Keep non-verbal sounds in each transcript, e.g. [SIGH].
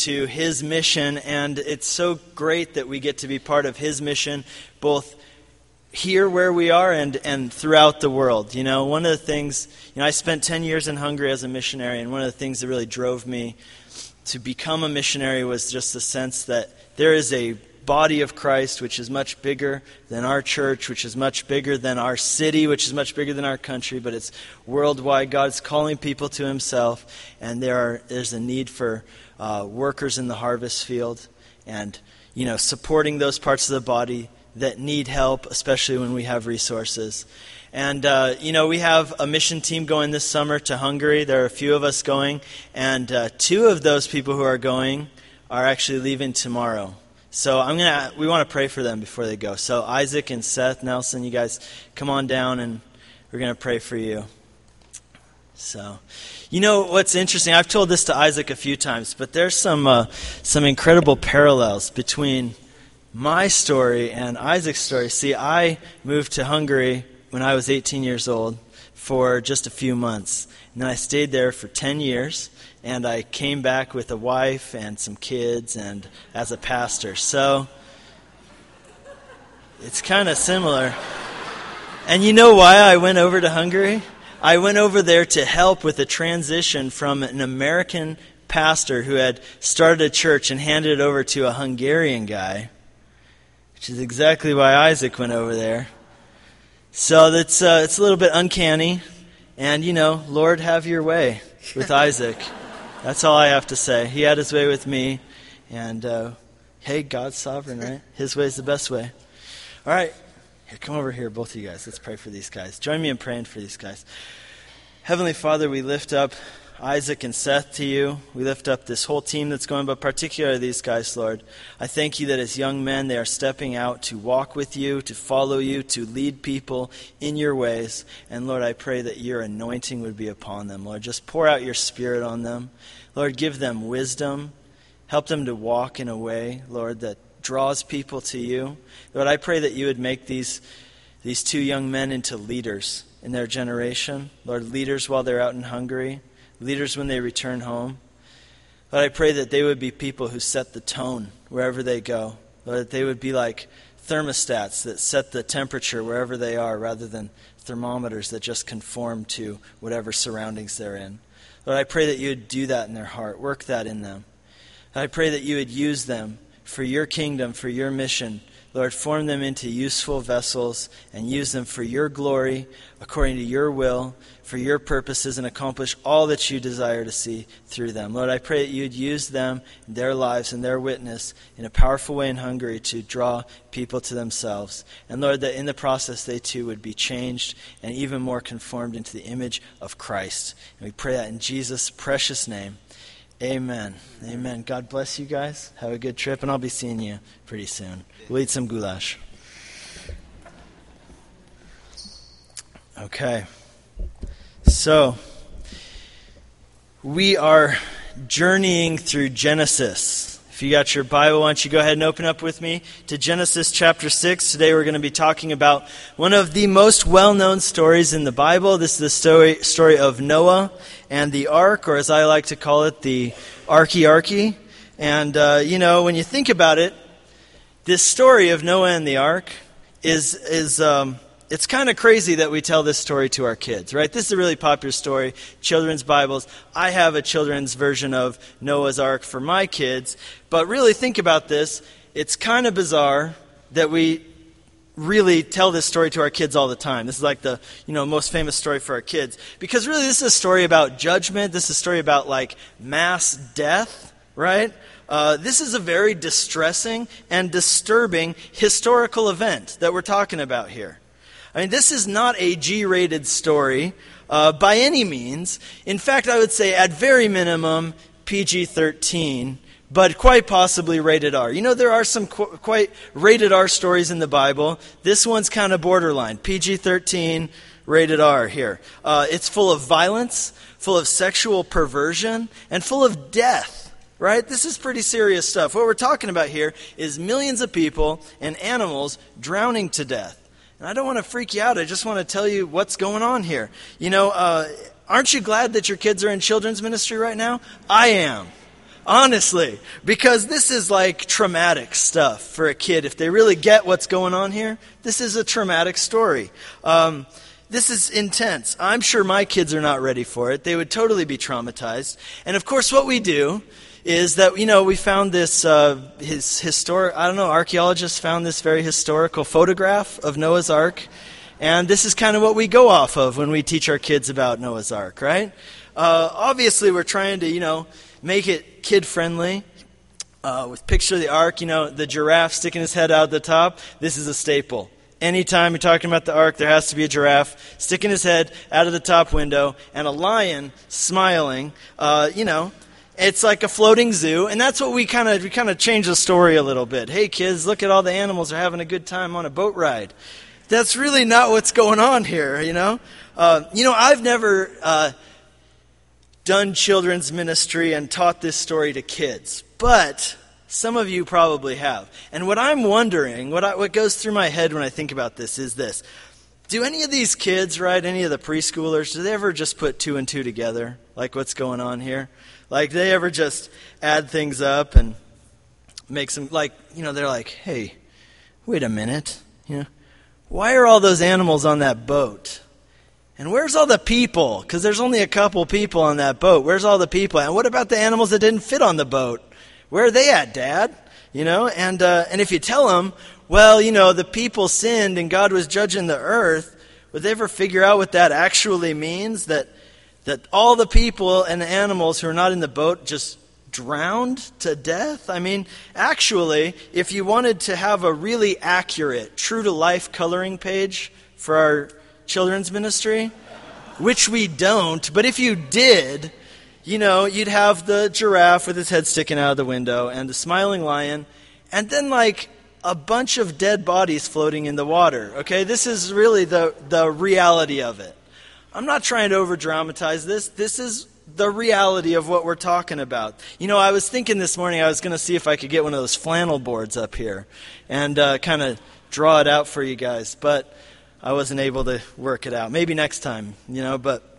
into his mission, and it's so great that we get to be part of his mission, both here where we are and, and throughout the world. You know, one of the things, you know, I spent 10 years in Hungary as a missionary, and one of the things that really drove me to become a missionary was just the sense that there is a body of Christ which is much bigger than our church, which is much bigger than our city, which is much bigger than our country, but it's worldwide. God's calling people to Himself, and there are, there's a need for uh, workers in the harvest field and, you know, supporting those parts of the body that need help, especially when we have resources. And, uh, you know, we have a mission team going this summer to Hungary. There are a few of us going. And uh, two of those people who are going are actually leaving tomorrow. So I'm gonna. We want to pray for them before they go. So Isaac and Seth Nelson, you guys come on down, and we're gonna pray for you. So, you know what's interesting? I've told this to Isaac a few times, but there's some uh, some incredible parallels between my story and Isaac's story. See, I moved to Hungary when I was 18 years old for just a few months. And then I stayed there for 10 years, and I came back with a wife and some kids and as a pastor. So it's kind of similar. And you know why I went over to Hungary? I went over there to help with the transition from an American pastor who had started a church and handed it over to a Hungarian guy which is exactly why Isaac went over there. So that's uh, it's a little bit uncanny, and you know, Lord, have your way with Isaac. That's all I have to say. He had his way with me, and uh, hey, God's sovereign, right? [LAUGHS] His way is the best way. All right, here, come over here, both of you guys. Let's pray for these guys. Join me in praying for these guys. Heavenly Father, we lift up Isaac and Seth to you. We lift up this whole team that's going, but particularly these guys, Lord. I thank you that as young men, they are stepping out to walk with you, to follow you, to lead people in your ways. And Lord, I pray that your anointing would be upon them. Lord, just pour out your spirit on them. Lord, give them wisdom. Help them to walk in a way, Lord, that draws people to you. Lord, I pray that you would make these, these two young men into leaders in their generation. Lord, leaders while they're out in Hungary leaders when they return home. Lord, I pray that they would be people who set the tone wherever they go. Lord, that they would be like thermostats that set the temperature wherever they are rather than thermometers that just conform to whatever surroundings they're in. Lord, I pray that you would do that in their heart, work that in them. I pray that you would use them for your kingdom, for your mission. Lord, form them into useful vessels and use them for your glory, according to your will, for your purposes and accomplish all that you desire to see through them. Lord, I pray that you'd use them, their lives, and their witness in a powerful way in Hungary to draw people to themselves. And Lord, that in the process they too would be changed and even more conformed into the image of Christ. And we pray that in Jesus' precious name. Amen. Amen. God bless you guys. Have a good trip, and I'll be seeing you pretty soon. We'll eat some goulash. Okay. So, we are journeying through Genesis. If you got your Bible, why don't you go ahead and open up with me to Genesis chapter 6. Today we're going to be talking about one of the most well known stories in the Bible. This is the story, story of Noah and the ark, or as I like to call it, the arky And, uh, you know, when you think about it, this story of Noah and the ark is, is um, it's kind of crazy that we tell this story to our kids, right? This is a really popular story, children's Bibles. I have a children's version of Noah's Ark for my kids, but really think about this. It's kind of bizarre that we really tell this story to our kids all the time. This is like the, you know, most famous story for our kids because really this is a story about judgment. This is a story about like mass death, right? Uh, this is a very distressing and disturbing historical event that we're talking about here. I mean, this is not a G rated story uh, by any means. In fact, I would say at very minimum, PG 13, but quite possibly rated R. You know, there are some qu- quite rated R stories in the Bible. This one's kind of borderline PG 13, rated R here. Uh, it's full of violence, full of sexual perversion, and full of death right? This is pretty serious stuff. What we're talking about here is millions of people and animals drowning to death. And I don't want to freak you out. I just want to tell you what's going on here. You know, uh, aren't you glad that your kids are in children's ministry right now? I am. Honestly, because this is like traumatic stuff for a kid. If they really get what's going on here, this is a traumatic story. Um, this is intense. I'm sure my kids are not ready for it. They would totally be traumatized. And of course, what we do is that you know we found this uh, his historic I don't know archaeologists found this very historical photograph of Noah's Ark, and this is kind of what we go off of when we teach our kids about Noah's Ark, right? Uh, obviously, we're trying to you know make it kid friendly. Uh, with picture of the ark, you know the giraffe sticking his head out the top. This is a staple. Anytime you're talking about the ark, there has to be a giraffe sticking his head out of the top window and a lion smiling. Uh, you know, it's like a floating zoo, and that's what we kind of we kind of change the story a little bit. Hey kids, look at all the animals are having a good time on a boat ride. That's really not what's going on here, you know. Uh, you know, I've never uh, done children's ministry and taught this story to kids, but some of you probably have. And what I'm wondering, what, I, what goes through my head when I think about this is this. Do any of these kids, right, any of the preschoolers, do they ever just put two and two together? Like what's going on here? Like, they ever just add things up and make some, like, you know, they're like, hey, wait a minute. You know, why are all those animals on that boat? And where's all the people? Because there's only a couple people on that boat. Where's all the people? And what about the animals that didn't fit on the boat? Where are they at, Dad? You know, and uh, and if you tell them, well, you know, the people sinned and God was judging the earth, would they ever figure out what that actually means? That that all the people and the animals who are not in the boat just drowned to death? I mean, actually, if you wanted to have a really accurate, true to life coloring page for our children's ministry, which we don't, but if you did, you know, you'd have the giraffe with his head sticking out of the window and the smiling lion, and then like a bunch of dead bodies floating in the water. Okay, this is really the, the reality of it. I'm not trying to over dramatize this. This is the reality of what we're talking about. You know, I was thinking this morning I was going to see if I could get one of those flannel boards up here and uh, kind of draw it out for you guys, but I wasn't able to work it out. Maybe next time, you know, but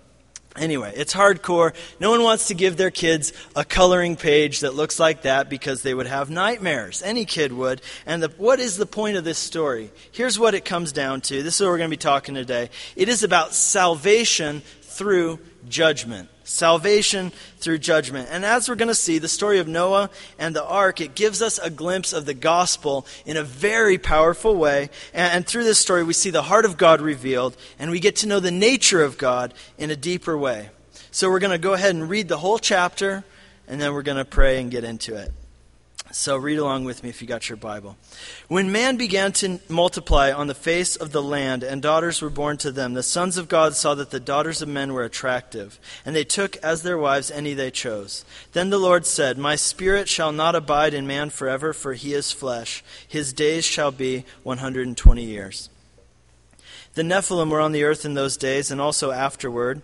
Anyway, it's hardcore. No one wants to give their kids a coloring page that looks like that because they would have nightmares. Any kid would. And the, what is the point of this story? Here's what it comes down to. This is what we're going to be talking today. It is about salvation through judgment. Salvation through judgment. And as we're going to see, the story of Noah and the ark, it gives us a glimpse of the gospel in a very powerful way. And, through this story, we see the heart of God revealed, and we get to know the nature of God in a deeper way. So we're going to go ahead and read the whole chapter, and then we're going to pray and get into it. So read along with me if you got your Bible. When man began to multiply on the face of the land and daughters were born to them, the sons of God saw that the daughters of men were attractive, and they took as their wives any they chose. Then the Lord said, My spirit shall not abide in man forever, for he is flesh. His days shall be 120 years. The Nephilim were on the earth in those days, and also afterward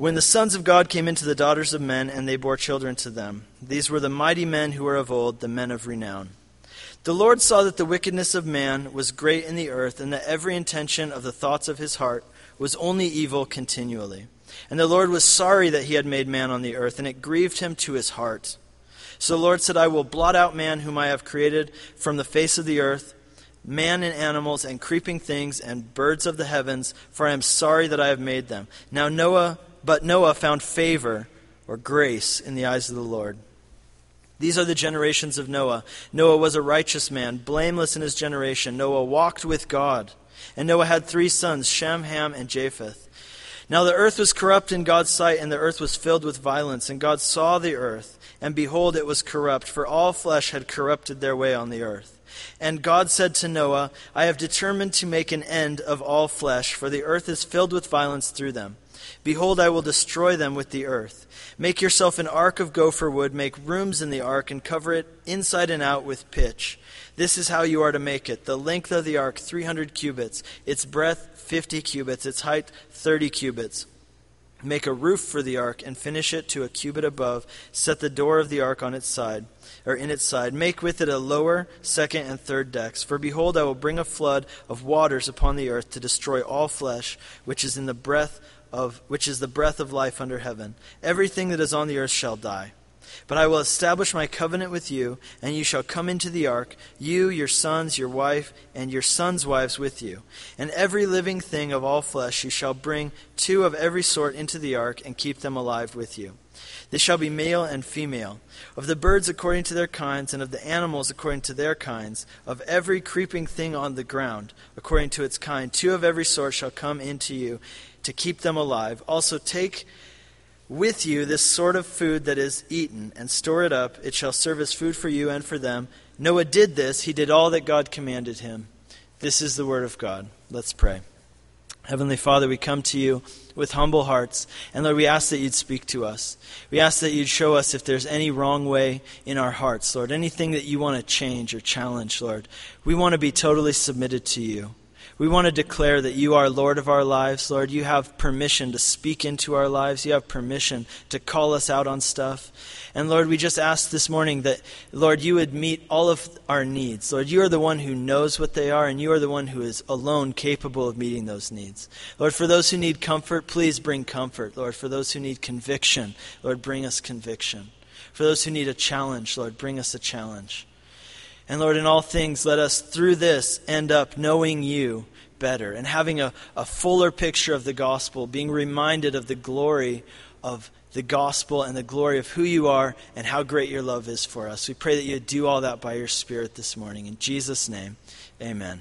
when the sons of God came into the daughters of men, and they bore children to them. These were the mighty men who were of old, the men of renown. The Lord saw that the wickedness of man was great in the earth, and that every intention of the thoughts of his heart was only evil continually. And the Lord was sorry that he had made man on the earth, and it grieved him to his heart. So the Lord said, I will blot out man whom I have created from the face of the earth, man and animals, and creeping things, and birds of the heavens, for I am sorry that I have made them. Now Noah but Noah found favor or grace in the eyes of the Lord. These are the generations of Noah. Noah was a righteous man, blameless in his generation. Noah walked with God. And Noah had three sons, Shem, Ham, and Japheth. Now the earth was corrupt in God's sight, and the earth was filled with violence. And God saw the earth, and behold, it was corrupt, for all flesh had corrupted their way on the earth. And God said to Noah, I have determined to make an end of all flesh, for the earth is filled with violence through them. Behold, I will destroy them with the earth. Make yourself an ark of gopher wood, make rooms in the ark, and cover it inside and out with pitch. This is how you are to make it. The length of the ark, 300 cubits, its breadth, 50 cubits, its height, 30 cubits. Make a roof for the ark and finish it to a cubit above. Set the door of the ark on its side, or in its side. Make with it a lower, second, and third decks. For behold, I will bring a flood of waters upon the earth to destroy all flesh, which is in the breath of which is the breath of life under heaven. Everything that is on the earth shall die. But I will establish my covenant with you, and you shall come into the ark, you, your sons, your wife, and your sons' wives with you. And every living thing of all flesh you shall bring two of every sort into the ark, and keep them alive with you. They shall be male and female. Of the birds according to their kinds, and of the animals according to their kinds, of every creeping thing on the ground according to its kind, two of every sort shall come into you to keep them alive. Also take with you this sort of food that is eaten, and store it up. It shall serve as food for you and for them. Noah did this. He did all that God commanded him. This is the word of God. Let's pray. Heavenly Father, we come to you with humble hearts. And Lord, we ask that you'd speak to us. We ask that you'd show us if there's any wrong way in our hearts, Lord, anything that you want to change or challenge, Lord. We want to be totally submitted to you. We want to declare that you are Lord of our lives, Lord. You have permission to speak into our lives. You have permission to call us out on stuff. And Lord, we just ask this morning that, Lord, you would meet all of our needs. Lord, you are the one who knows what they are, and you are the one who is alone capable of meeting those needs. Lord, for those who need comfort, please bring comfort. Lord, for those who need conviction, Lord, bring us conviction. For those who need a challenge, Lord, bring us a challenge. And Lord, in all things, let us through this end up knowing you better and having a, a fuller picture of the gospel, being reminded of the glory of the gospel and the glory of who you are and how great your love is for us. We pray that you do all that by your Spirit this morning. In Jesus' name, amen.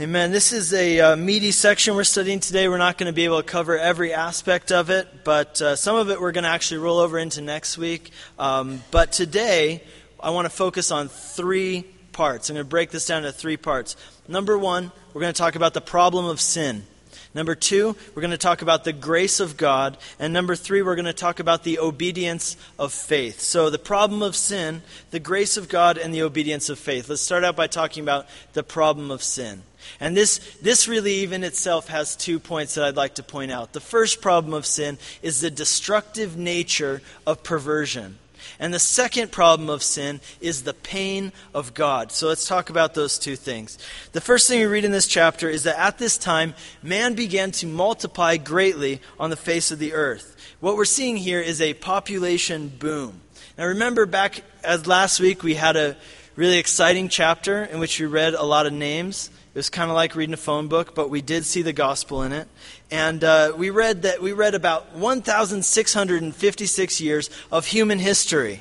Amen. This is a uh, meaty section we're studying today. We're not going to be able to cover every aspect of it, but uh, some of it we're going to actually roll over into next week. Um, but today, I want to focus on three parts. I'm going to break this down into three parts. Number one, we're going to talk about the problem of sin. Number two, we're going to talk about the grace of God. And number three, we're going to talk about the obedience of faith. So, the problem of sin, the grace of God, and the obedience of faith. Let's start out by talking about the problem of sin. And this, this really, even itself, has two points that I'd like to point out. The first problem of sin is the destructive nature of perversion. And the second problem of sin is the pain of God. So let's talk about those two things. The first thing we read in this chapter is that at this time, man began to multiply greatly on the face of the earth. What we're seeing here is a population boom. Now remember back as last week we had a really exciting chapter in which we read a lot of names. It was kind of like reading a phone book, but we did see the gospel in it. And uh, we read that we read about 1,656 years of human history.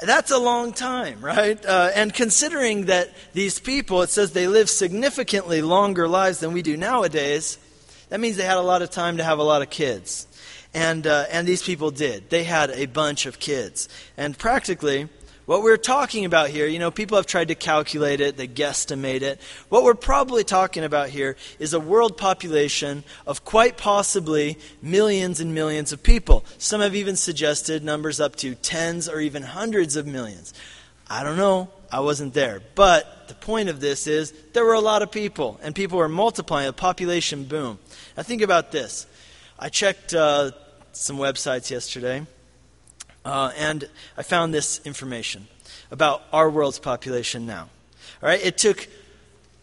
That's a long time, right? Uh, and considering that these people, it says they live significantly longer lives than we do nowadays, that means they had a lot of time to have a lot of kids. And, uh, and these people did. They had a bunch of kids. And practically, what we're talking about here, you know, people have tried to calculate it, they guesstimate it. What we're probably talking about here is a world population of quite possibly millions and millions of people. Some have even suggested numbers up to tens or even hundreds of millions. I don't know. I wasn't there. But the point of this is there were a lot of people, and people were multiplying, a population boom. Now, think about this. I checked uh, some websites yesterday uh, and I found this information about our world's population now. All right, it took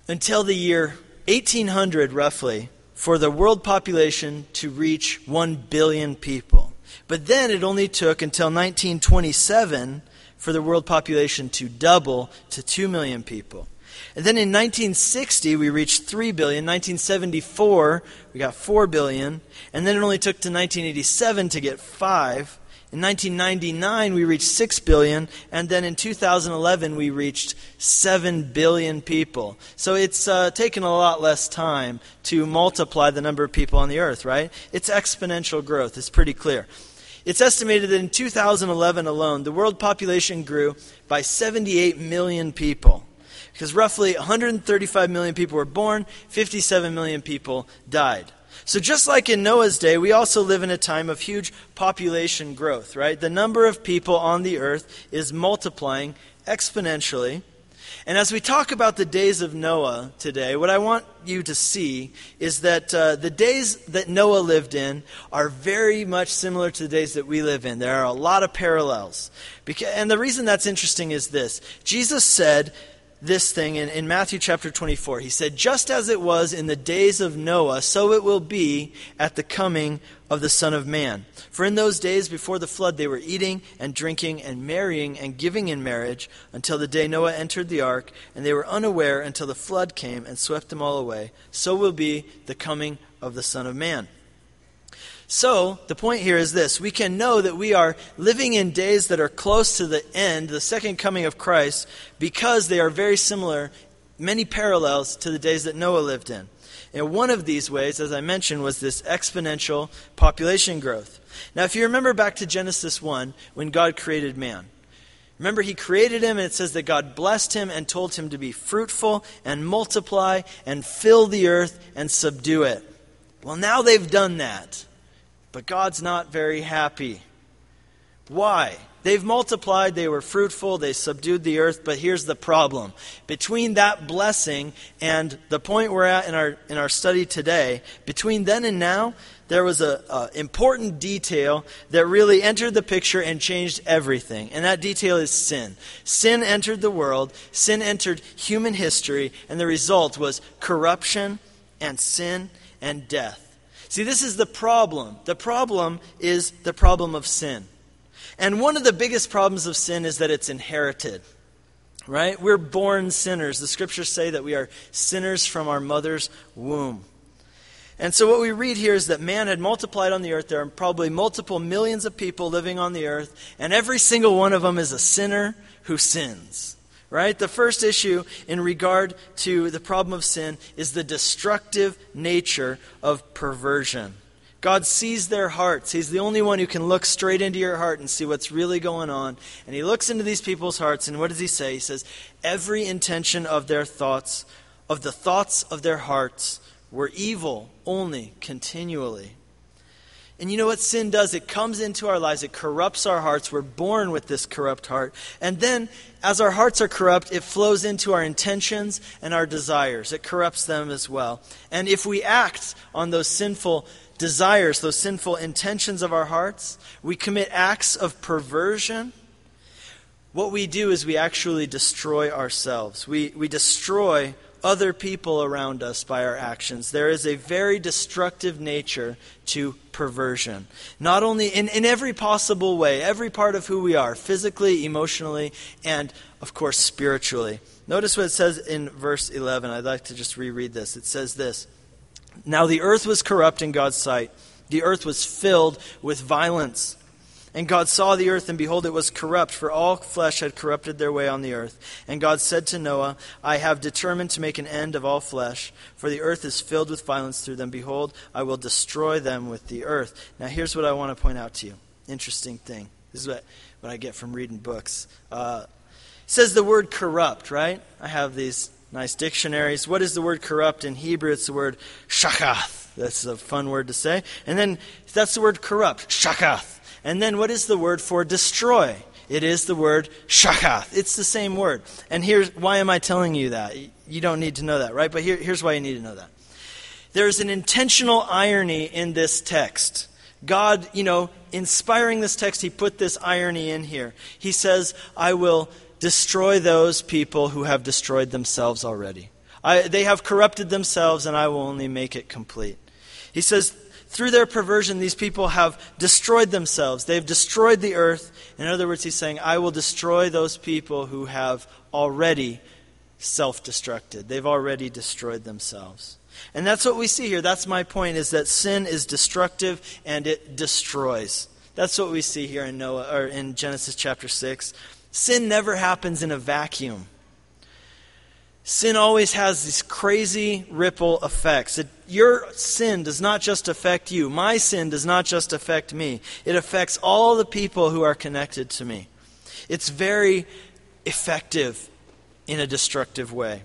until the year 1800, roughly, for the world population to reach 1 billion people. But then it only took until 1927 for the world population to double to 2 million people. And then in 1960, we reached 3 billion. 1974, we got 4 billion. And then it only took to 1987 to get 5. In 1999, we reached 6 billion, and then in 2011, we reached 7 billion people. So it's uh, taken a lot less time to multiply the number of people on the earth, right? It's exponential growth, it's pretty clear. It's estimated that in 2011 alone, the world population grew by 78 million people. Because roughly 135 million people were born, 57 million people died. So, just like in Noah's day, we also live in a time of huge population growth, right? The number of people on the earth is multiplying exponentially. And as we talk about the days of Noah today, what I want you to see is that uh, the days that Noah lived in are very much similar to the days that we live in. There are a lot of parallels. Because, and the reason that's interesting is this Jesus said this thing in, in Matthew chapter 24. He said, Just as it was in the days of Noah, so it will be at the coming of the Son of Man. For in those days before the flood, they were eating and drinking and marrying and giving in marriage until the day Noah entered the ark, and they were unaware until the flood came and swept them all away. So will be the coming of the Son of Man. So, the point here is this we can know that we are living in days that are close to the end, the second coming of Christ, because they are very similar, many parallels to the days that Noah lived in. And one of these ways, as I mentioned, was this exponential population growth. Now, if you remember back to Genesis 1, when God created man, remember he created him, and it says that God blessed him and told him to be fruitful and multiply and fill the earth and subdue it. Well, now they've done that. But God's not very happy. Why? They've multiplied, they were fruitful, they subdued the earth, but here's the problem. Between that blessing and the point we're at in our, in our study today, between then and now, there was an important detail that really entered the picture and changed everything. And that detail is sin. Sin entered the world, sin entered human history, and the result was corruption and sin and death. See, this is the problem. The problem is the problem of sin. And one of the biggest problems of sin is that it's inherited. Right? We're born sinners. The scriptures say that we are sinners from our mother's womb. And so, what we read here is that man had multiplied on the earth. There are probably multiple millions of people living on the earth, and every single one of them is a sinner who sins right? The first issue in regard to the problem of sin is the destructive nature of perversion. God sees their hearts. He's the only one who can look straight into your heart and see what's really going on. And He looks into these people's hearts, and what does He say? He says, Every intention of their thoughts, of the thoughts of their hearts, were evil only continually. And you know what sin does? It comes into our lives, it corrupts our hearts. We're born with this corrupt heart. And then, as our hearts are corrupt, it flows into our intentions and our desires. It corrupts them as well. And if we act on those sinful desires, those sinful intentions of our hearts, we commit acts of perversion. What we do is we actually destroy ourselves. We, we destroy other people around us by our actions. There is a very destructive nature to perversion. Not only in, in every possible way, every part of who we are, physically, emotionally, and of course, spiritually. Notice what it says in verse 11. I'd like to just reread this. It says this Now the earth was corrupt in God's sight, the earth was filled with violence. And God saw the earth, and behold, it was corrupt, for all flesh had corrupted their way on the earth. And God said to Noah, I have determined to make an end of all flesh, for the earth is filled with violence through them. Behold, I will destroy them with the earth. Now, here's what I want to point out to you. Interesting thing. This is what, what I get from reading books. Uh, says the word corrupt, right? I have these nice dictionaries. What is the word corrupt in Hebrew? It's the word shakath. That's a fun word to say. And then that's the word corrupt, shakath. And then what is the word for destroy? It is the word shakath. It's the same word. And here's why am I telling you that? You don't need to know that, right? But here, here's why you need to know that. There's an intentional irony in this text. God, you know, inspiring this text, he put this irony in here. He says, I will destroy those people who have destroyed themselves already. I, they have corrupted themselves, and I will only make it complete. He says, through their perversion, these people have destroyed themselves. They've destroyed the earth. In other words, he's saying, I will destroy those people who have already self destructed. They've already destroyed themselves. And that's what we see here. That's my point, is that sin is destructive and it destroys. That's what we see here in Noah or in Genesis chapter 6. Sin never happens in a vacuum. Sin always has these crazy ripple effects. It, your sin does not just affect you. My sin does not just affect me. It affects all the people who are connected to me. It's very effective in a destructive way.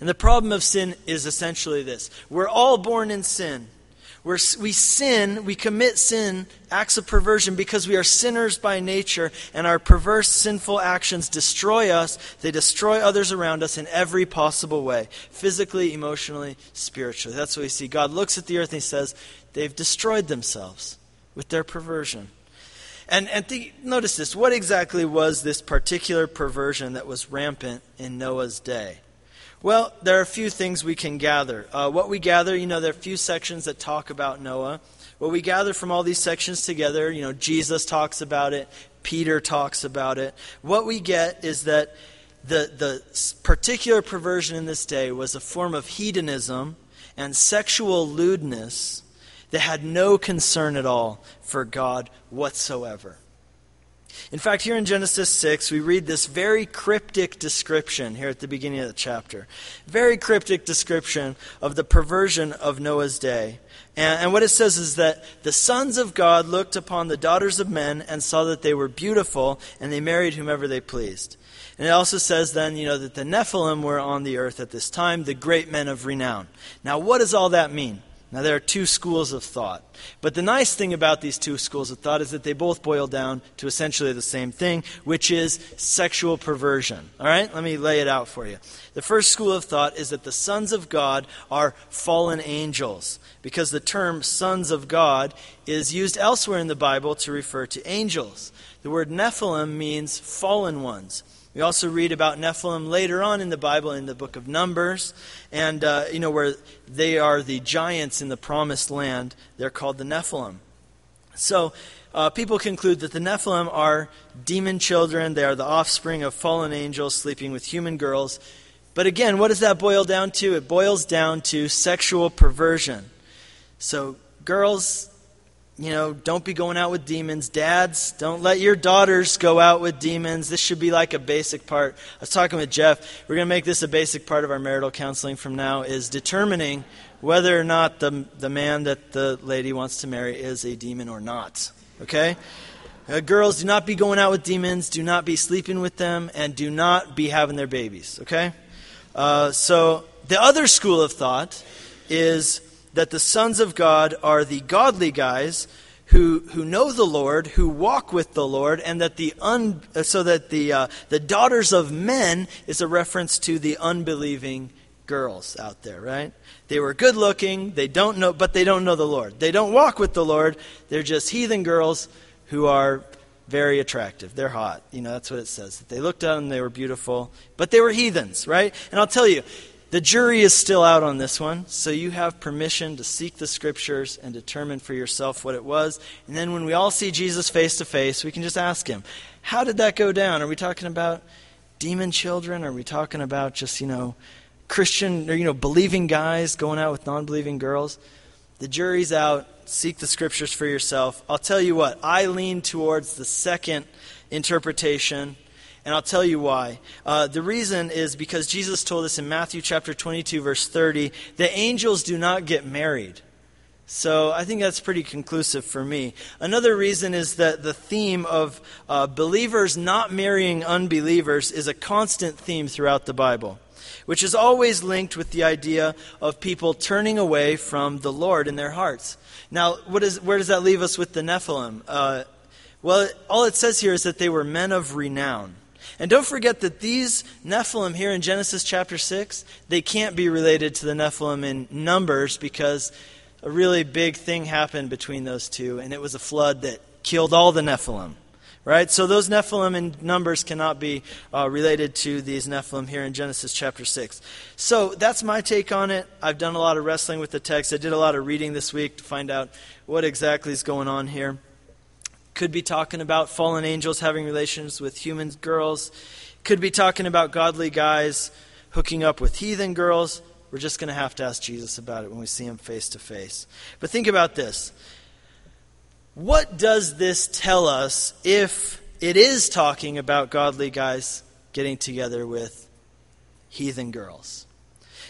And the problem of sin is essentially this we're all born in sin. We're, we sin, we commit sin, acts of perversion, because we are sinners by nature, and our perverse, sinful actions destroy us. They destroy others around us in every possible way physically, emotionally, spiritually. That's what we see. God looks at the earth and He says, they've destroyed themselves with their perversion. And, and think, notice this what exactly was this particular perversion that was rampant in Noah's day? Well, there are a few things we can gather. Uh, what we gather, you know, there are a few sections that talk about Noah. What we gather from all these sections together, you know, Jesus talks about it, Peter talks about it. What we get is that the, the particular perversion in this day was a form of hedonism and sexual lewdness that had no concern at all for God whatsoever. In fact, here in Genesis 6, we read this very cryptic description here at the beginning of the chapter. Very cryptic description of the perversion of Noah's day. And, and, what it says is that the sons of God looked upon the daughters of men and saw that they were beautiful, and they married whomever they pleased. And it also says then, you know, that the Nephilim were on the earth at this time, the great men of renown. Now, what does all that mean? Now, there are two schools of thought. But the nice thing about these two schools of thought is that they both boil down to essentially the same thing, which is sexual perversion. All right? Let me lay it out for you. The first school of thought is that the sons of God are fallen angels, because the term sons of God is used elsewhere in the Bible to refer to angels. The word Nephilim means fallen ones. We also read about Nephilim later on in the Bible in the book of Numbers, and uh, you know where they are the giants in the promised land. They're called the Nephilim. So uh, people conclude that the Nephilim are demon children. They are the offspring of fallen angels sleeping with human girls. But again, what does that boil down to? It boils down to sexual perversion. So girls you know, don't be going out with demons. Dads, don't let your daughters go out with demons. This should be like a basic part. I was talking with Jeff. We're going to make this a basic part of our marital counseling from now is determining whether or not the, the man that the lady wants to marry is a demon or not. Okay? Uh, girls, do not be going out with demons. Do not be sleeping with them. And do not be having their babies. Okay? Uh, so, the other school of thought is that the sons of God are the godly guys who, who know the Lord, who walk with the Lord, and that the un, so that the, uh, the daughters of men is a reference to the unbelieving girls out there, right? They were good looking, they don't know, but they don't know the Lord. They don't walk with the Lord. They're just heathen girls who are very attractive. They're hot. You know, that's what it says. They looked at them, they were beautiful, but they were heathens, right? And I'll tell you, the jury is still out on this one, so you have permission to seek the scriptures and determine for yourself what it was. And then when we all see Jesus face to face, we can just ask him, How did that go down? Are we talking about demon children? Are we talking about just, you know, Christian or, you know, believing guys going out with non believing girls? The jury's out. Seek the scriptures for yourself. I'll tell you what, I lean towards the second interpretation and I'll tell you why. Uh, the reason is because Jesus told us in Matthew chapter 22, verse 30, that angels do not get married. So I think that's pretty conclusive for me. Another reason is that the theme of uh, believers not marrying unbelievers is a constant theme throughout the Bible, which is always linked with the idea of people turning away from the Lord in their hearts. Now, what is, where does that leave us with the Nephilim? Uh, well, all it says here is that they were men of renown. And don't forget that these Nephilim here in Genesis chapter 6, they can't be related to the Nephilim in Numbers because a really big thing happened between those two, and it was a flood that killed all the Nephilim. Right? So those Nephilim in Numbers cannot be uh, related to these Nephilim here in Genesis chapter 6. So that's my take on it. I've done a lot of wrestling with the text. I did a lot of reading this week to find out what exactly is going on here. Could be talking about fallen angels having relations with human girls. Could be talking about godly guys hooking up with heathen girls. We're just going to have to ask Jesus about it when we see him face to face. But think about this. What does this tell us if it is talking about godly guys getting together with heathen girls?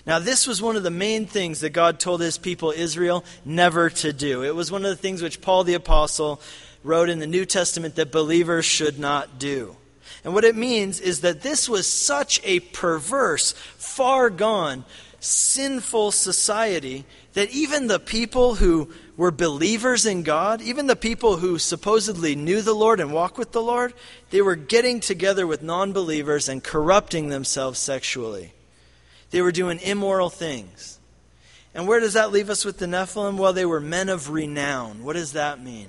Now, this was one of the main things that God told his people Israel never to do. It was one of the things which Paul the Apostle wrote in the New Testament that believers should not do. And what it means is that this was such a perverse, far gone, sinful society that even the people who were believers in God, even the people who supposedly knew the Lord and walked with the Lord, they were getting together with non believers and corrupting themselves sexually. They were doing immoral things. And where does that leave us with the Nephilim? Well, they were men of renown. What does that mean?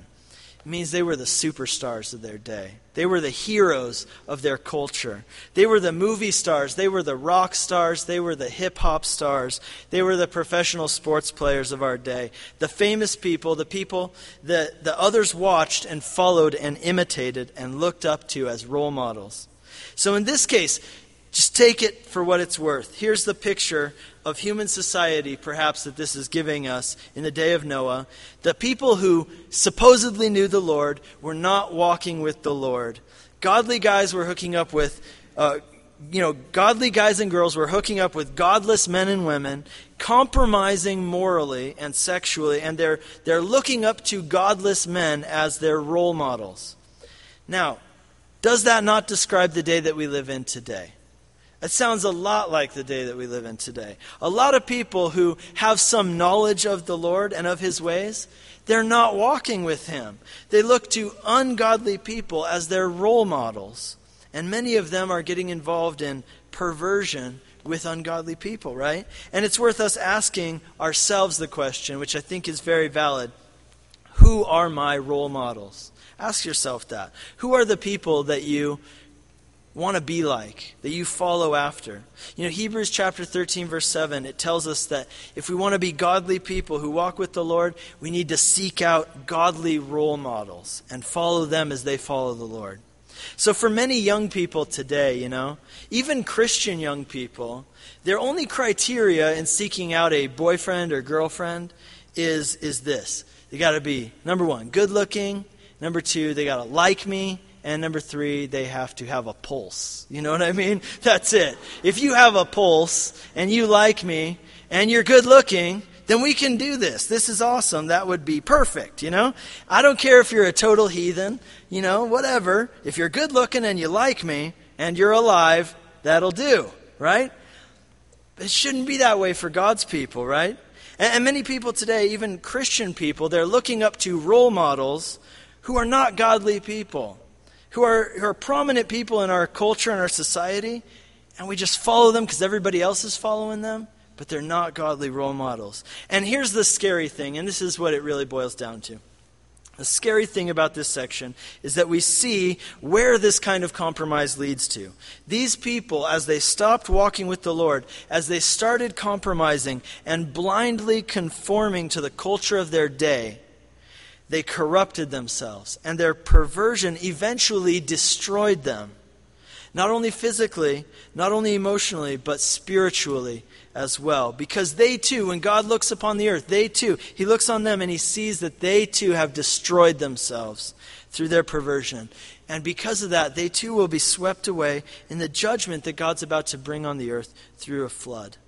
Means they were the superstars of their day. They were the heroes of their culture. They were the movie stars. They were the rock stars. They were the hip hop stars. They were the professional sports players of our day. The famous people, the people that the others watched and followed and imitated and looked up to as role models. So in this case, just take it for what it's worth. Here's the picture of human society, perhaps, that this is giving us in the day of Noah. The people who supposedly knew the Lord were not walking with the Lord. Godly guys were hooking up with, uh, you know, godly guys and girls were hooking up with godless men and women, compromising morally and sexually, and they're, they're looking up to godless men as their role models. Now, does that not describe the day that we live in today? It sounds a lot like the day that we live in today. A lot of people who have some knowledge of the Lord and of His ways, they're not walking with Him. They look to ungodly people as their role models. And many of them are getting involved in perversion with ungodly people, right? And it's worth us asking ourselves the question, which I think is very valid Who are my role models? Ask yourself that. Who are the people that you want to be like, that you follow after. You know, Hebrews chapter 13, verse 7, it tells us that if we want to be godly people who walk with the Lord, we need to seek out godly role models and follow them as they follow the Lord. So, for many young people today, you know, even Christian young people, their only criteria in seeking out a boyfriend or girlfriend is, is this. They got to be, number one, good looking. Number two, they got to like me. And number three, they have to have a pulse. You know what I mean? [LAUGHS] That's it. If you have a pulse and you like me and you're good looking, then we can do this. This is awesome. That would be perfect, you know? I don't care if you're a total heathen, you know, whatever. If you're good looking and you like me and you're alive, that'll do, right? It shouldn't be that way for God's people, right? And, and many people today, even Christian people, they're looking up to role models who are not godly people who are, who are prominent people in our culture and our society, and we just follow them because everybody else is following them, but they're not godly role models. And here's the scary thing, and this is what it really boils down to. The scary thing about this section is that we see where this kind of compromise leads to. These people, as they stopped walking with the Lord, as they started compromising and blindly conforming to the culture of their day, they corrupted themselves, and their perversion eventually destroyed them. Not only physically, not only emotionally, but spiritually as well. Because they too, when God looks upon the earth, they too, He looks on them and He sees that they too have destroyed themselves through their perversion. And because of that, they too will be swept away in the judgment that God's about to bring on the earth through a flood.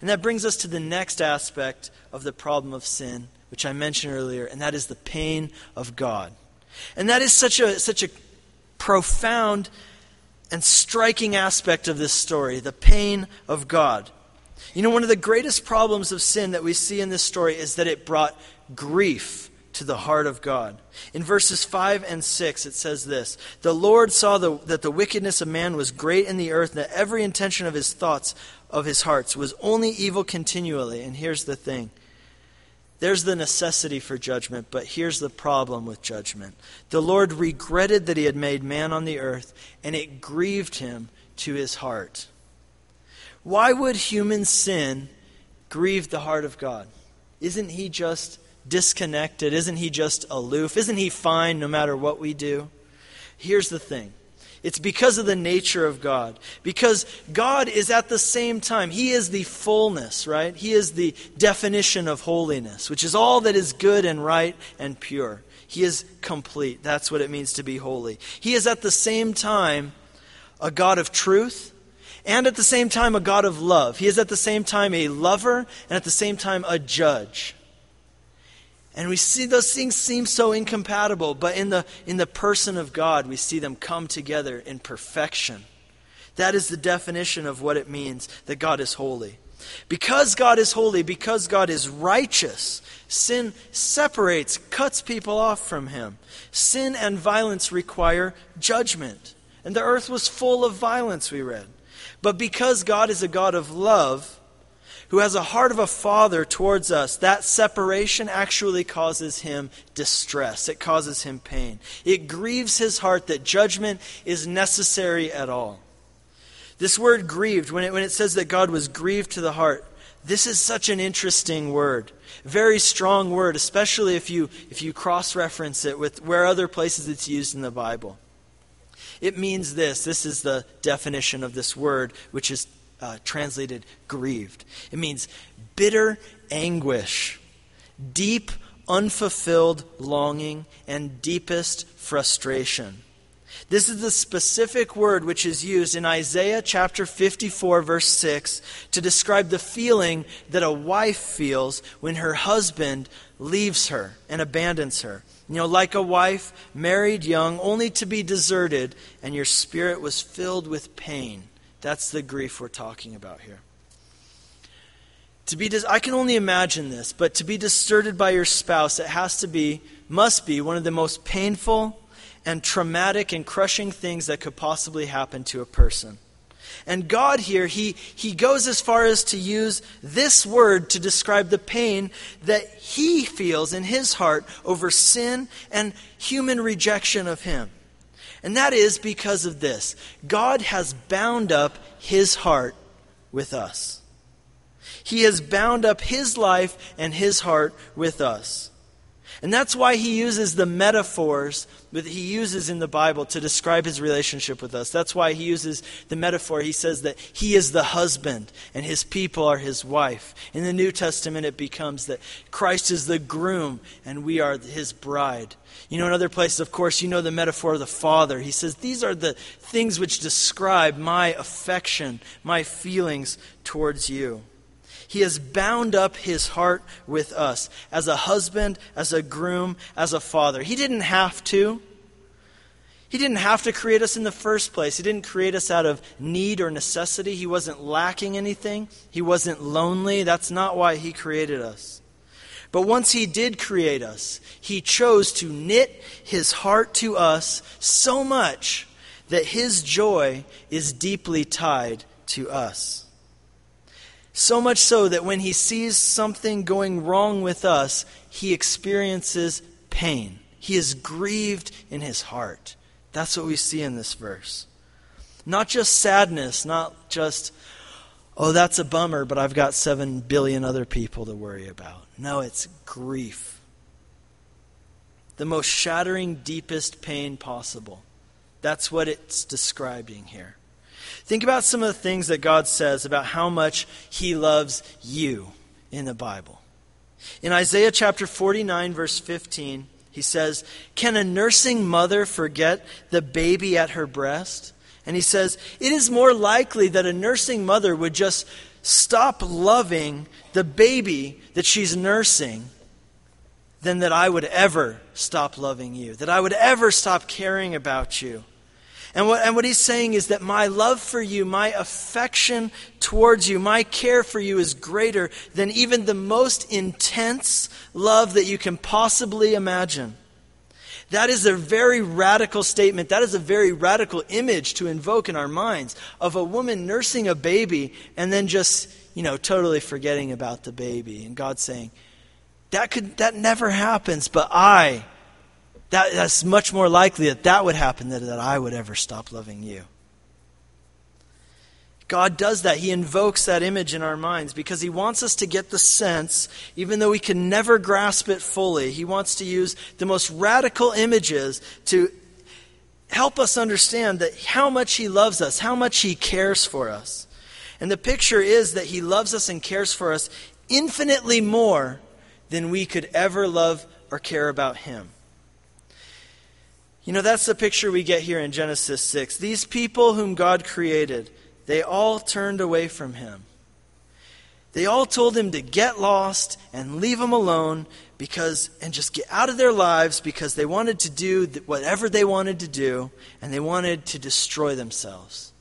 And that brings us to the next aspect of the problem of sin which I mentioned earlier, and that is the pain of God. And that is such a, such a profound and striking aspect of this story the pain of God. You know, one of the greatest problems of sin that we see in this story is that it brought grief to the heart of God. In verses 5 and 6, it says this The Lord saw the, that the wickedness of man was great in the earth, and that every intention of his thoughts, of his hearts, was only evil continually. And here's the thing there's the necessity for judgment, but here's the problem with judgment. The Lord regretted that he had made man on the earth, and it grieved him to his heart. Why would human sin grieve the heart of God? Isn't he just disconnected? Isn't he just aloof? Isn't he fine no matter what we do? Here's the thing it's because of the nature of God. Because God is at the same time, He is the fullness, right? He is the definition of holiness, which is all that is good and right and pure. He is complete. That's what it means to be holy. He is at the same time a God of truth and at the same time a God of love. He is at the same time a lover and at the same time a judge. And we see those things seem so incompatible, but in the, in the person of God, we see them come together in perfection. That is the definition of what it means that God is holy. Because God is holy, because God is righteous, sin separates, cuts people off from Him. Sin and violence require judgment. And the earth was full of violence, we read. But because God is a God of love, who has a heart of a father towards us, that separation actually causes him distress. It causes him pain. It grieves his heart that judgment is necessary at all. This word grieved, when it, when it says that God was grieved to the heart, this is such an interesting word. Very strong word, especially if you, if you cross reference it with where other places it's used in the Bible. It means this. This is the definition of this word, which is uh, translated grieved. It means bitter anguish, deep, unfulfilled longing, and deepest frustration. This is the specific word which is used in Isaiah chapter 54, verse 6, to describe the feeling that a wife feels when her husband leaves her and abandons her. You know, like a wife, married young, only to be deserted, and your spirit was filled with pain. That's the grief we're talking about here. To be dis- I can only imagine this, but to be deserted by your spouse, it has to be, must be, one of the most painful and traumatic and crushing things that could possibly happen to a person. And God here, he, he goes as far as to use this word to describe the pain that he feels in his heart over sin and human rejection of him. And that is because of this God has bound up his heart with us. He has bound up his life and his heart with us. And that's why he uses the metaphors that he uses in the Bible to describe his relationship with us. That's why he uses the metaphor. He says that he is the husband and his people are his wife. In the New Testament, it becomes that Christ is the groom and we are his bride. You know, in other places, of course, you know the metaphor of the father. He says, These are the things which describe my affection, my feelings towards you. He has bound up his heart with us as a husband, as a groom, as a father. He didn't have to. He didn't have to create us in the first place. He didn't create us out of need or necessity. He wasn't lacking anything. He wasn't lonely. That's not why He created us. But once He did create us, He chose to knit His heart to us so much that His joy is deeply tied to us. So much so that when he sees something going wrong with us, he experiences pain. He is grieved in his heart. That's what we see in this verse. Not just sadness, not just, oh, that's a bummer, but I've got seven billion other people to worry about. No, it's grief. The most shattering, deepest pain possible. That's what it's describing here. Think about some of the things that God says about how much He loves you in the Bible. In Isaiah chapter 49, verse 15, he says, Can a nursing mother forget the baby at her breast? And he says, It is more likely that a nursing mother would just stop loving the baby that she's nursing than that I would ever stop loving you, that I would ever stop caring about you. And what, and what he's saying is that my love for you, my affection towards you, my care for you is greater than even the most intense love that you can possibly imagine. That is a very radical statement. That is a very radical image to invoke in our minds of a woman nursing a baby and then just, you know, totally forgetting about the baby. And God saying, that could that never happens, but I that, that's much more likely that that would happen than that I would ever stop loving you. God does that. He invokes that image in our minds because He wants us to get the sense, even though we can never grasp it fully, He wants to use the most radical images to help us understand that how much He loves us, how much He cares for us. And the picture is that He loves us and cares for us infinitely more than we could ever love or care about Him. You know, that's the picture we get here in Genesis 6. These people whom God created, they all turned away from him. They all told him to get lost and leave him alone because and just get out of their lives because they wanted to do whatever they wanted to do and they wanted to destroy themselves.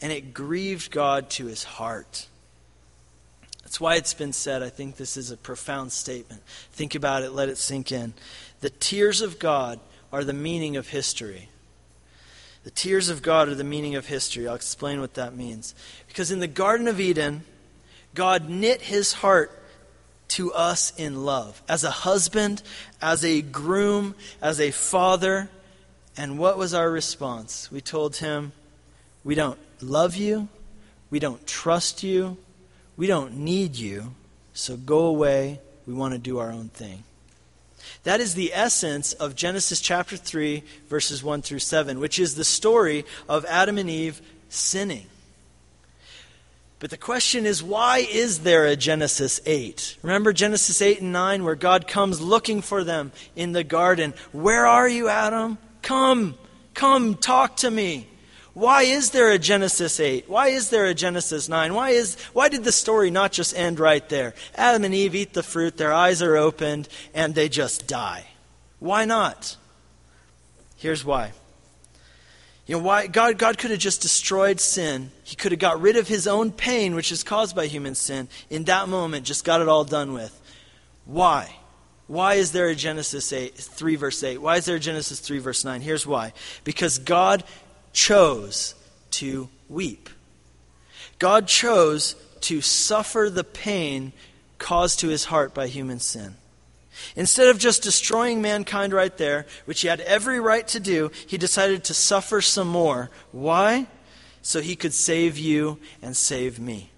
And it grieved God to his heart. That's why it's been said. I think this is a profound statement. Think about it, let it sink in. The tears of God are the meaning of history. The tears of God are the meaning of history. I'll explain what that means. Because in the Garden of Eden, God knit his heart to us in love, as a husband, as a groom, as a father. And what was our response? We told him, We don't love you, we don't trust you, we don't need you, so go away. We want to do our own thing. That is the essence of Genesis chapter 3, verses 1 through 7, which is the story of Adam and Eve sinning. But the question is, why is there a Genesis 8? Remember Genesis 8 and 9, where God comes looking for them in the garden. Where are you, Adam? Come, come, talk to me. Why is there a Genesis 8? Why is there a Genesis 9? Why, is, why did the story not just end right there? Adam and Eve eat the fruit, their eyes are opened, and they just die. Why not? Here's why. You know, why God, God could have just destroyed sin. He could have got rid of his own pain, which is caused by human sin, in that moment, just got it all done with. Why? Why is there a Genesis 8, 3, verse 8? Why is there a Genesis 3, verse 9? Here's why. Because God chose to weep. God chose to suffer the pain caused to his heart by human sin. Instead of just destroying mankind right there, which he had every right to do, he decided to suffer some more. Why? So he could save you and save me.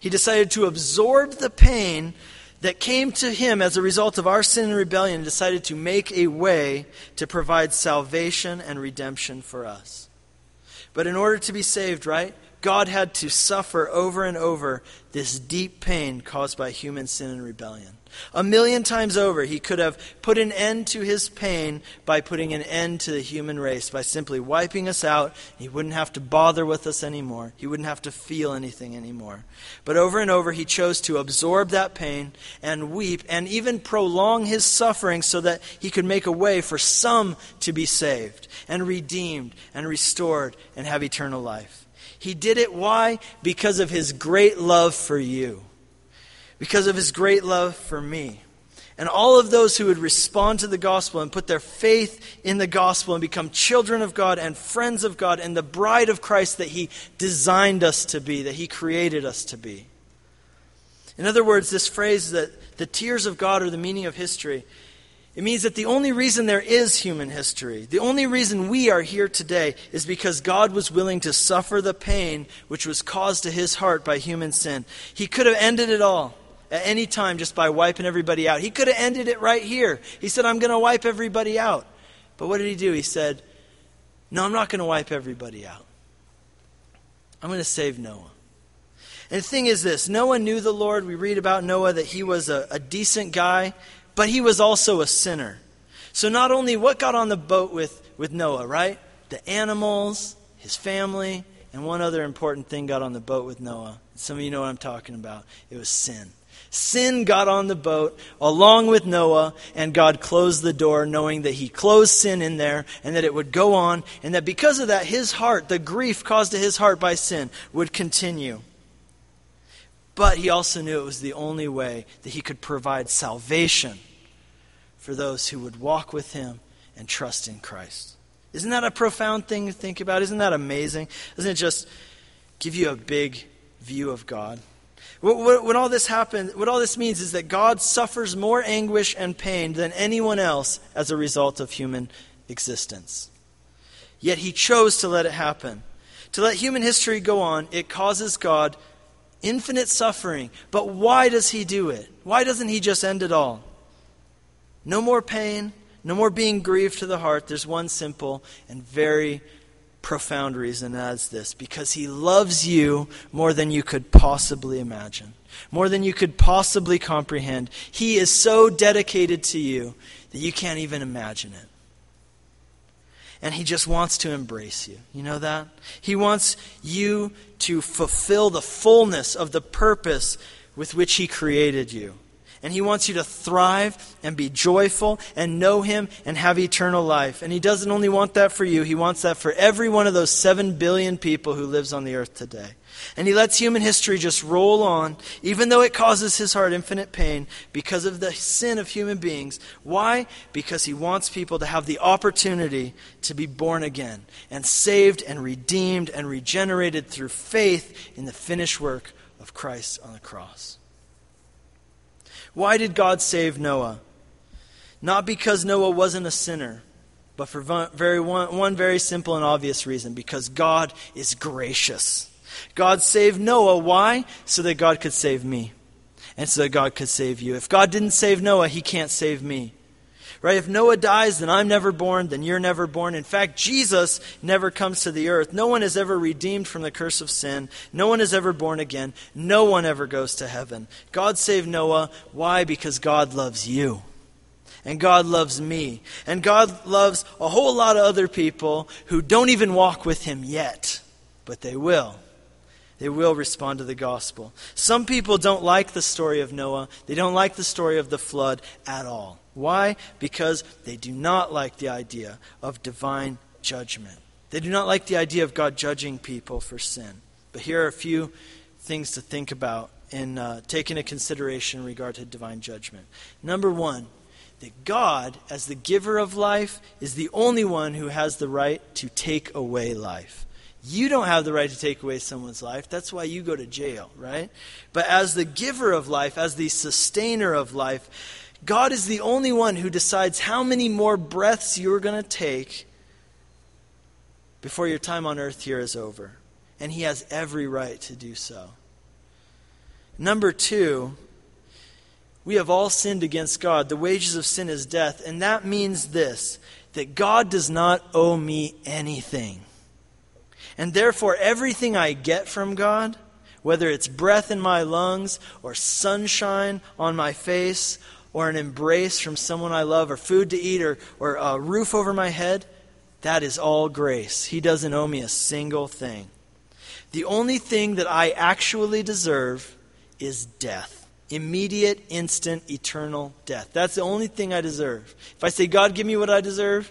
He decided to absorb the pain that came to him as a result of our sin and rebellion and decided to make a way to provide salvation and redemption for us. But in order to be saved, right, God had to suffer over and over this deep pain caused by human sin and rebellion. A million times over, he could have put an end to his pain by putting an end to the human race, by simply wiping us out. He wouldn't have to bother with us anymore. He wouldn't have to feel anything anymore. But over and over, he chose to absorb that pain and weep and even prolong his suffering so that he could make a way for some to be saved and redeemed and restored and have eternal life. He did it, why? Because of his great love for you because of his great love for me. And all of those who would respond to the gospel and put their faith in the gospel and become children of God and friends of God and the bride of Christ that he designed us to be, that he created us to be. In other words, this phrase that the tears of God are the meaning of history, it means that the only reason there is human history, the only reason we are here today, is because God was willing to suffer the pain which was caused to his heart by human sin. He could have ended it all at any time just by wiping everybody out. He could have ended it right here. He said, I'm going to wipe everybody out. But what did he do? He said, No, I'm not going to wipe everybody out. I'm going to save Noah. And the thing is this Noah knew the Lord. We read about Noah that he was a, a decent guy, but he was also a sinner. So, not only what got on the boat with, with Noah, right? The animals, his family, and one other important thing got on the boat with Noah. Some of you know what I'm talking about. It was sin. Sin got on the boat along with Noah, and God closed the door, knowing that He closed sin in there and that it would go on, and that because of that, His heart, the grief caused to His heart by sin, would continue. But He also knew it was the only way that He could provide salvation for those who would walk with Him and trust in Christ. Isn't that a profound thing to think about? Isn't that amazing? Doesn't it just give you a big view of God? When all this happens, what all this means is that God suffers more anguish and pain than anyone else as a result of human existence. Yet he chose to let it happen. To let human history go on, it causes God infinite suffering. But why does he do it? Why doesn't he just end it all? No more pain, no more being grieved to the heart. There's one simple and very profound reason as this because he loves you more than you could possibly imagine, more than you could possibly comprehend. He is so dedicated to you that you can't even imagine it. And he just wants to embrace you. You know that? He wants you to fulfill the fullness of the purpose with which he created you. And He wants you to thrive and be joyful and know Him and have eternal life. And He doesn't only want that for you, He wants that for every one of those seven billion people who lives on the earth today. And He lets human history just roll on, even though it causes His heart infinite pain because of the sin of human beings. Why? Because He wants people to have the opportunity to be born again and saved and redeemed and regenerated through faith in the finished work of Christ on the cross. Why did God save Noah? Not because Noah wasn't a sinner, but for very one, one very simple and obvious reason because God is gracious. God saved Noah. Why? So that God could save me. And so that God could save you. If God didn't save Noah, he can't save me. Right? If Noah dies, then I'm never born, then you're never born. In fact, Jesus never comes to the earth. No one is ever redeemed from the curse of sin. No one is ever born again. No one ever goes to heaven. God saved Noah. Why? Because God loves you. And God loves me. And God loves a whole lot of other people who don't even walk with Him yet, but they will. They will respond to the gospel. Some people don't like the story of Noah. They don't like the story of the flood at all. Why? Because they do not like the idea of divine judgment. They do not like the idea of God judging people for sin. But here are a few things to think about and uh, taking into consideration in regard to divine judgment. Number one, that God, as the giver of life, is the only one who has the right to take away life. You don't have the right to take away someone's life. That's why you go to jail, right? But as the giver of life, as the sustainer of life, God is the only one who decides how many more breaths you're going to take before your time on earth here is over. And He has every right to do so. Number two, we have all sinned against God. The wages of sin is death. And that means this that God does not owe me anything. And therefore, everything I get from God, whether it's breath in my lungs, or sunshine on my face, or an embrace from someone I love, or food to eat, or, or a roof over my head, that is all grace. He doesn't owe me a single thing. The only thing that I actually deserve is death immediate, instant, eternal death. That's the only thing I deserve. If I say, God, give me what I deserve,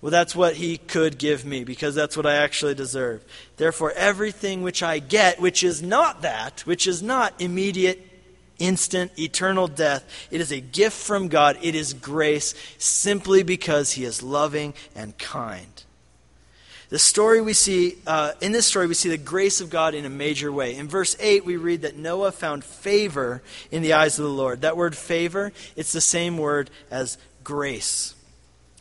well, that's what He could give me because that's what I actually deserve. Therefore, everything which I get, which is not that, which is not immediate, instant, eternal death, it is a gift from God. It is grace simply because He is loving and kind. The story we see, uh, in this story, we see the grace of God in a major way. In verse 8, we read that Noah found favor in the eyes of the Lord. That word favor, it's the same word as grace.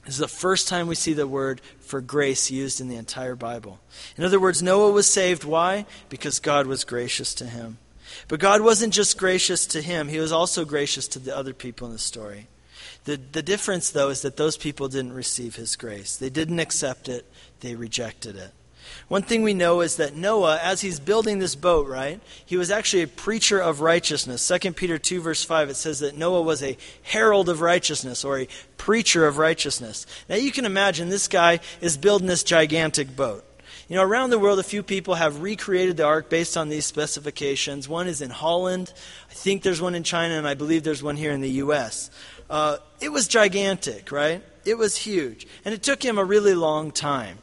This is the first time we see the word for grace used in the entire Bible. In other words, Noah was saved. Why? Because God was gracious to him. But God wasn't just gracious to him, he was also gracious to the other people in the story. The, the difference, though, is that those people didn't receive his grace. They didn't accept it, they rejected it. One thing we know is that Noah, as he's building this boat, right, he was actually a preacher of righteousness. 2 Peter 2, verse 5, it says that Noah was a herald of righteousness or a preacher of righteousness. Now you can imagine this guy is building this gigantic boat. You know, around the world, a few people have recreated the ark based on these specifications. One is in Holland. I think there's one in China, and I believe there's one here in the U.S. Uh, it was gigantic, right? It was huge. And it took him a really long time.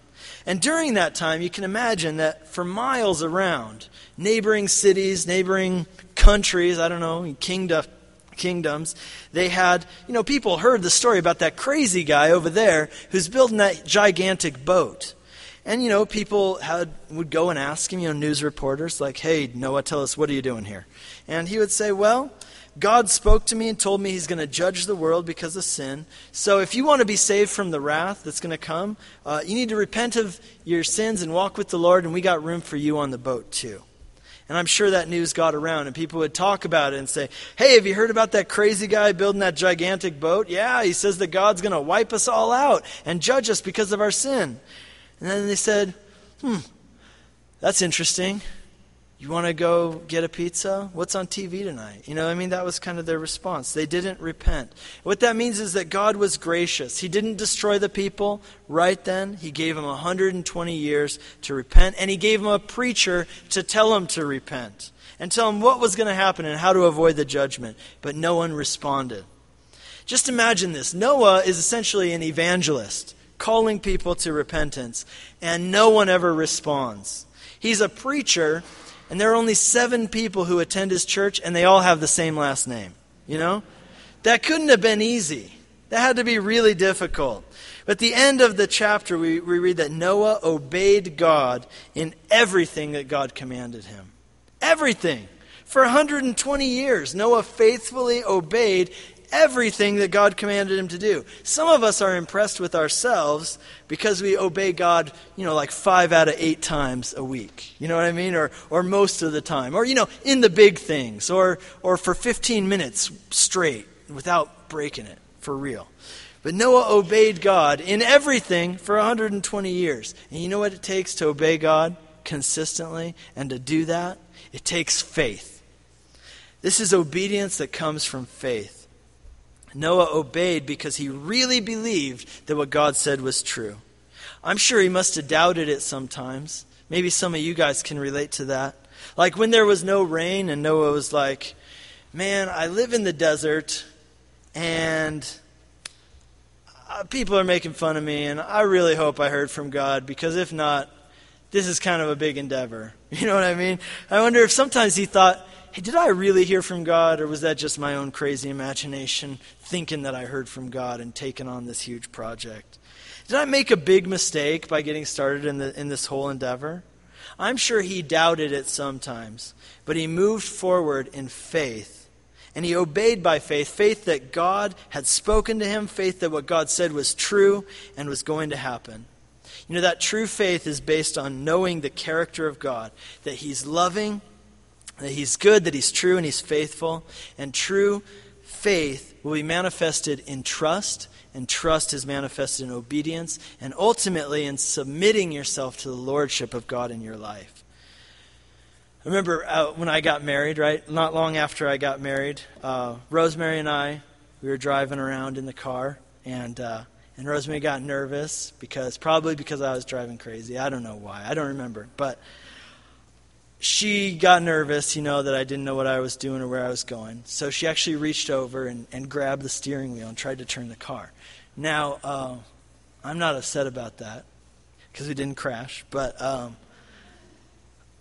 And during that time, you can imagine that for miles around, neighboring cities, neighboring countries, I don't know, kingdom, kingdoms, they had, you know, people heard the story about that crazy guy over there who's building that gigantic boat. And, you know, people had, would go and ask him, you know, news reporters, like, hey, Noah, tell us, what are you doing here? And he would say, well, God spoke to me and told me He's going to judge the world because of sin. So if you want to be saved from the wrath that's going to come, uh, you need to repent of your sins and walk with the Lord, and we got room for you on the boat too. And I'm sure that news got around, and people would talk about it and say, Hey, have you heard about that crazy guy building that gigantic boat? Yeah, he says that God's going to wipe us all out and judge us because of our sin. And then they said, Hmm, that's interesting. You want to go get a pizza? What's on TV tonight? You know, I mean, that was kind of their response. They didn't repent. What that means is that God was gracious. He didn't destroy the people right then. He gave them 120 years to repent, and He gave them a preacher to tell them to repent and tell them what was going to happen and how to avoid the judgment. But no one responded. Just imagine this Noah is essentially an evangelist calling people to repentance, and no one ever responds. He's a preacher and there are only seven people who attend his church, and they all have the same last name. You know? That couldn't have been easy. That had to be really difficult. But at the end of the chapter, we, we read that Noah obeyed God in everything that God commanded him. Everything. For 120 years, Noah faithfully obeyed everything that God commanded him to do. Some of us are impressed with ourselves because we obey God, you know, like five out of eight times a week. You know what I mean? Or, or most of the time. Or, you know, in the big things. Or, or for 15 minutes straight without breaking it for real. But Noah obeyed God in everything for 120 years. And you know what it takes to obey God consistently and to do that? It takes faith. This is obedience that comes from faith. Noah obeyed because he really believed that what God said was true. I'm sure he must have doubted it sometimes. Maybe some of you guys can relate to that. Like when there was no rain, and Noah was like, Man, I live in the desert, and uh, people are making fun of me, and I really hope I heard from God, because if not, this is kind of a big endeavor. [LAUGHS] You know what I mean? I wonder if sometimes he thought, hey, did I really hear from God, or was that just my own crazy imagination thinking that I heard from God and taking on this huge project? Did I make a big mistake by getting started in, the, in this whole endeavor? I'm sure he doubted it sometimes, but he moved forward in faith. And he obeyed by faith faith that God had spoken to him, faith that what God said was true and was going to happen. You know, that true faith is based on knowing the character of God, that he's loving, that he's good, that he's true, and he's faithful. And true faith will be manifested in trust, and trust is manifested in obedience, and ultimately in submitting yourself to the lordship of God in your life. I remember uh, when I got married, right? Not long after I got married, uh, Rosemary and I, we were driving around in the car, and uh, and Rosemary got nervous because probably because I was driving crazy. I don't know why. I don't remember, but she got nervous, you know, that I didn't know what I was doing or where I was going. So she actually reached over and, and grabbed the steering wheel and tried to turn the car. Now, uh, I'm not upset about that because we didn't crash, but um,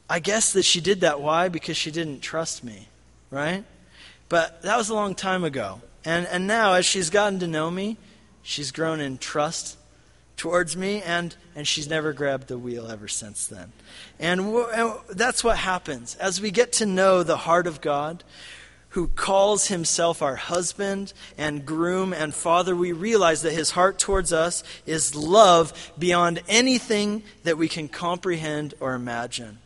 I guess that she did that. Why? Because she didn't trust me, right? But that was a long time ago. And, and now, as she's gotten to know me, she's grown in trust towards me, and, and she's never grabbed the wheel ever since then. And, and that's what happens. As we get to know the heart of God, who calls himself our husband and groom and father, we realize that his heart towards us is love beyond anything that we can comprehend or imagine.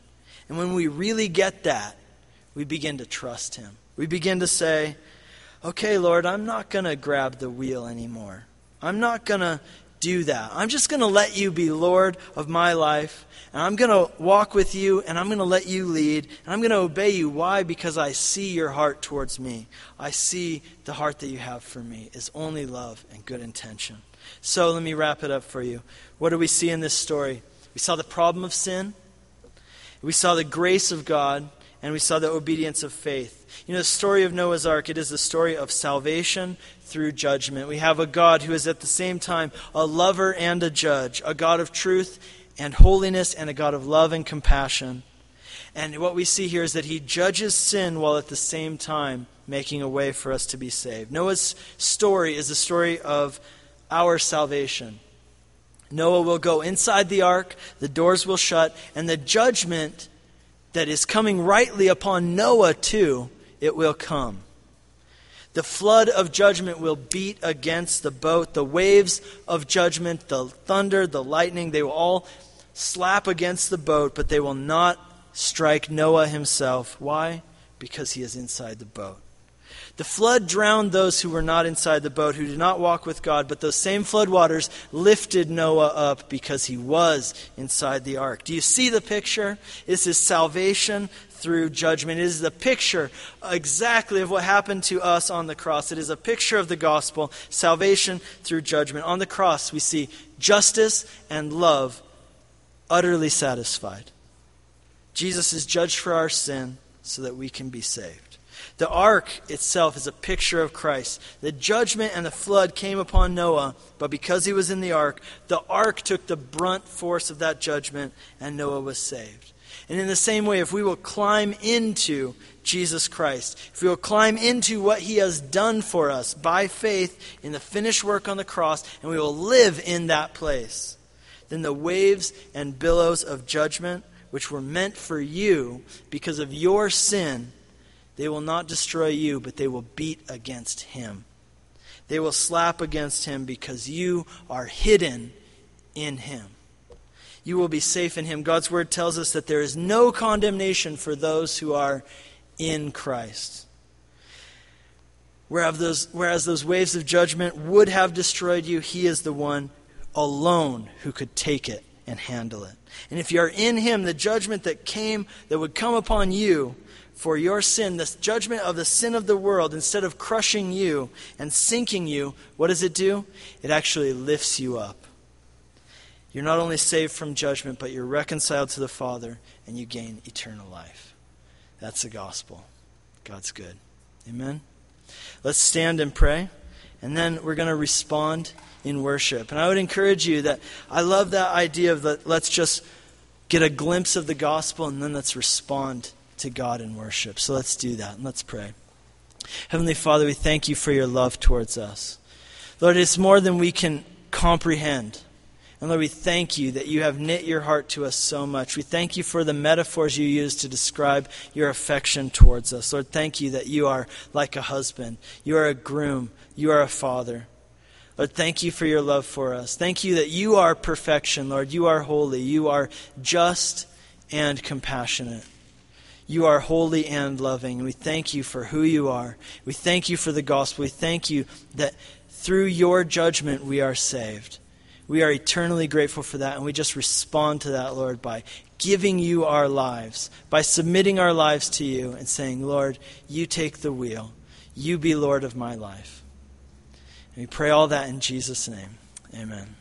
And when we really get that, we begin to trust him. We begin to say, okay, Lord, I'm not going to grab the wheel anymore. I'm not going to do that. I'm just going to let you be Lord of my life, and I'm going to walk with you, and I'm going to let you lead, and I'm going to obey you. Why? Because I see your heart towards me. I see the heart that you have for me is only love and good intention. So let me wrap it up for you. What do we see in this story? We saw the problem of sin, we saw the grace of God, and we saw the obedience of faith. You know, the story of Noah's Ark, it is the story of salvation through judgment. We have a God who is at the same time a lover and a judge, a God of truth and holiness, and a God of love and compassion. And what we see here is that he judges sin while at the same time making a way for us to be saved. Noah's story is the story of our salvation. Noah will go inside the ark, the doors will shut, and the judgment that is coming rightly upon Noah, too, it will come. The flood of judgment will beat against the boat. The waves of judgment, the thunder, the lightning, they will all slap against the boat, but they will not strike Noah himself. Why? Because he is inside the boat. The flood drowned those who were not inside the boat, who did not walk with God, but those same flood waters lifted Noah up because he was inside the ark. Do you see the picture? This is salvation through judgment. It is the picture exactly of what happened to us on the cross. It is a picture of the gospel, salvation through judgment. On the cross, we see justice and love utterly satisfied. Jesus is judged for our sin so that we can be saved. The ark itself is a picture of Christ. The judgment and the flood came upon Noah, but because he was in the ark, the ark took the brunt force of that judgment, and Noah was saved. And in the same way, if we will climb into Jesus Christ, if we will climb into what he has done for us by faith in the finished work on the cross, and we will live in that place, then the waves and billows of judgment, which were meant for you because of your sin, They will not destroy you, but they will beat against him. They will slap against him because you are hidden in him. You will be safe in him. God's word tells us that there is no condemnation for those who are in Christ. Whereas those, whereas those waves of judgment would have destroyed you, he is the one alone who could take it and handle it. And if you are in him, the judgment that came, that would come upon you for your sin, the judgment of the sin of the world, instead of crushing you and sinking you, what does it do? It actually lifts you up. You're not only saved from judgment, but you're reconciled to the Father and you gain eternal life. That's the gospel. God's good. Amen. Let's stand and pray, and then we're going to respond in worship. And I would encourage you that I love that idea of that let's just get a glimpse of the gospel and then let's respond to God in worship. So let's do that and let's pray. Heavenly Father, we thank you for your love towards us. Lord, it's more than we can comprehend. And Lord, we thank you that you have knit your heart to us so much. We thank you for the metaphors you use to describe your affection towards us. Lord, thank you that you are like a husband, you are a groom, you are a father. Lord, thank you for your love for us. Thank you that you are perfection, Lord. You are holy. You are just and compassionate. You are holy and loving. We thank you for who you are. We thank you for the gospel. We thank you that through your judgment we are saved. We are eternally grateful for that, and we just respond to that, Lord, by giving you our lives, by submitting our lives to you and saying, Lord, you take the wheel. You be Lord of my life. We pray all that in Jesus' name. Amen.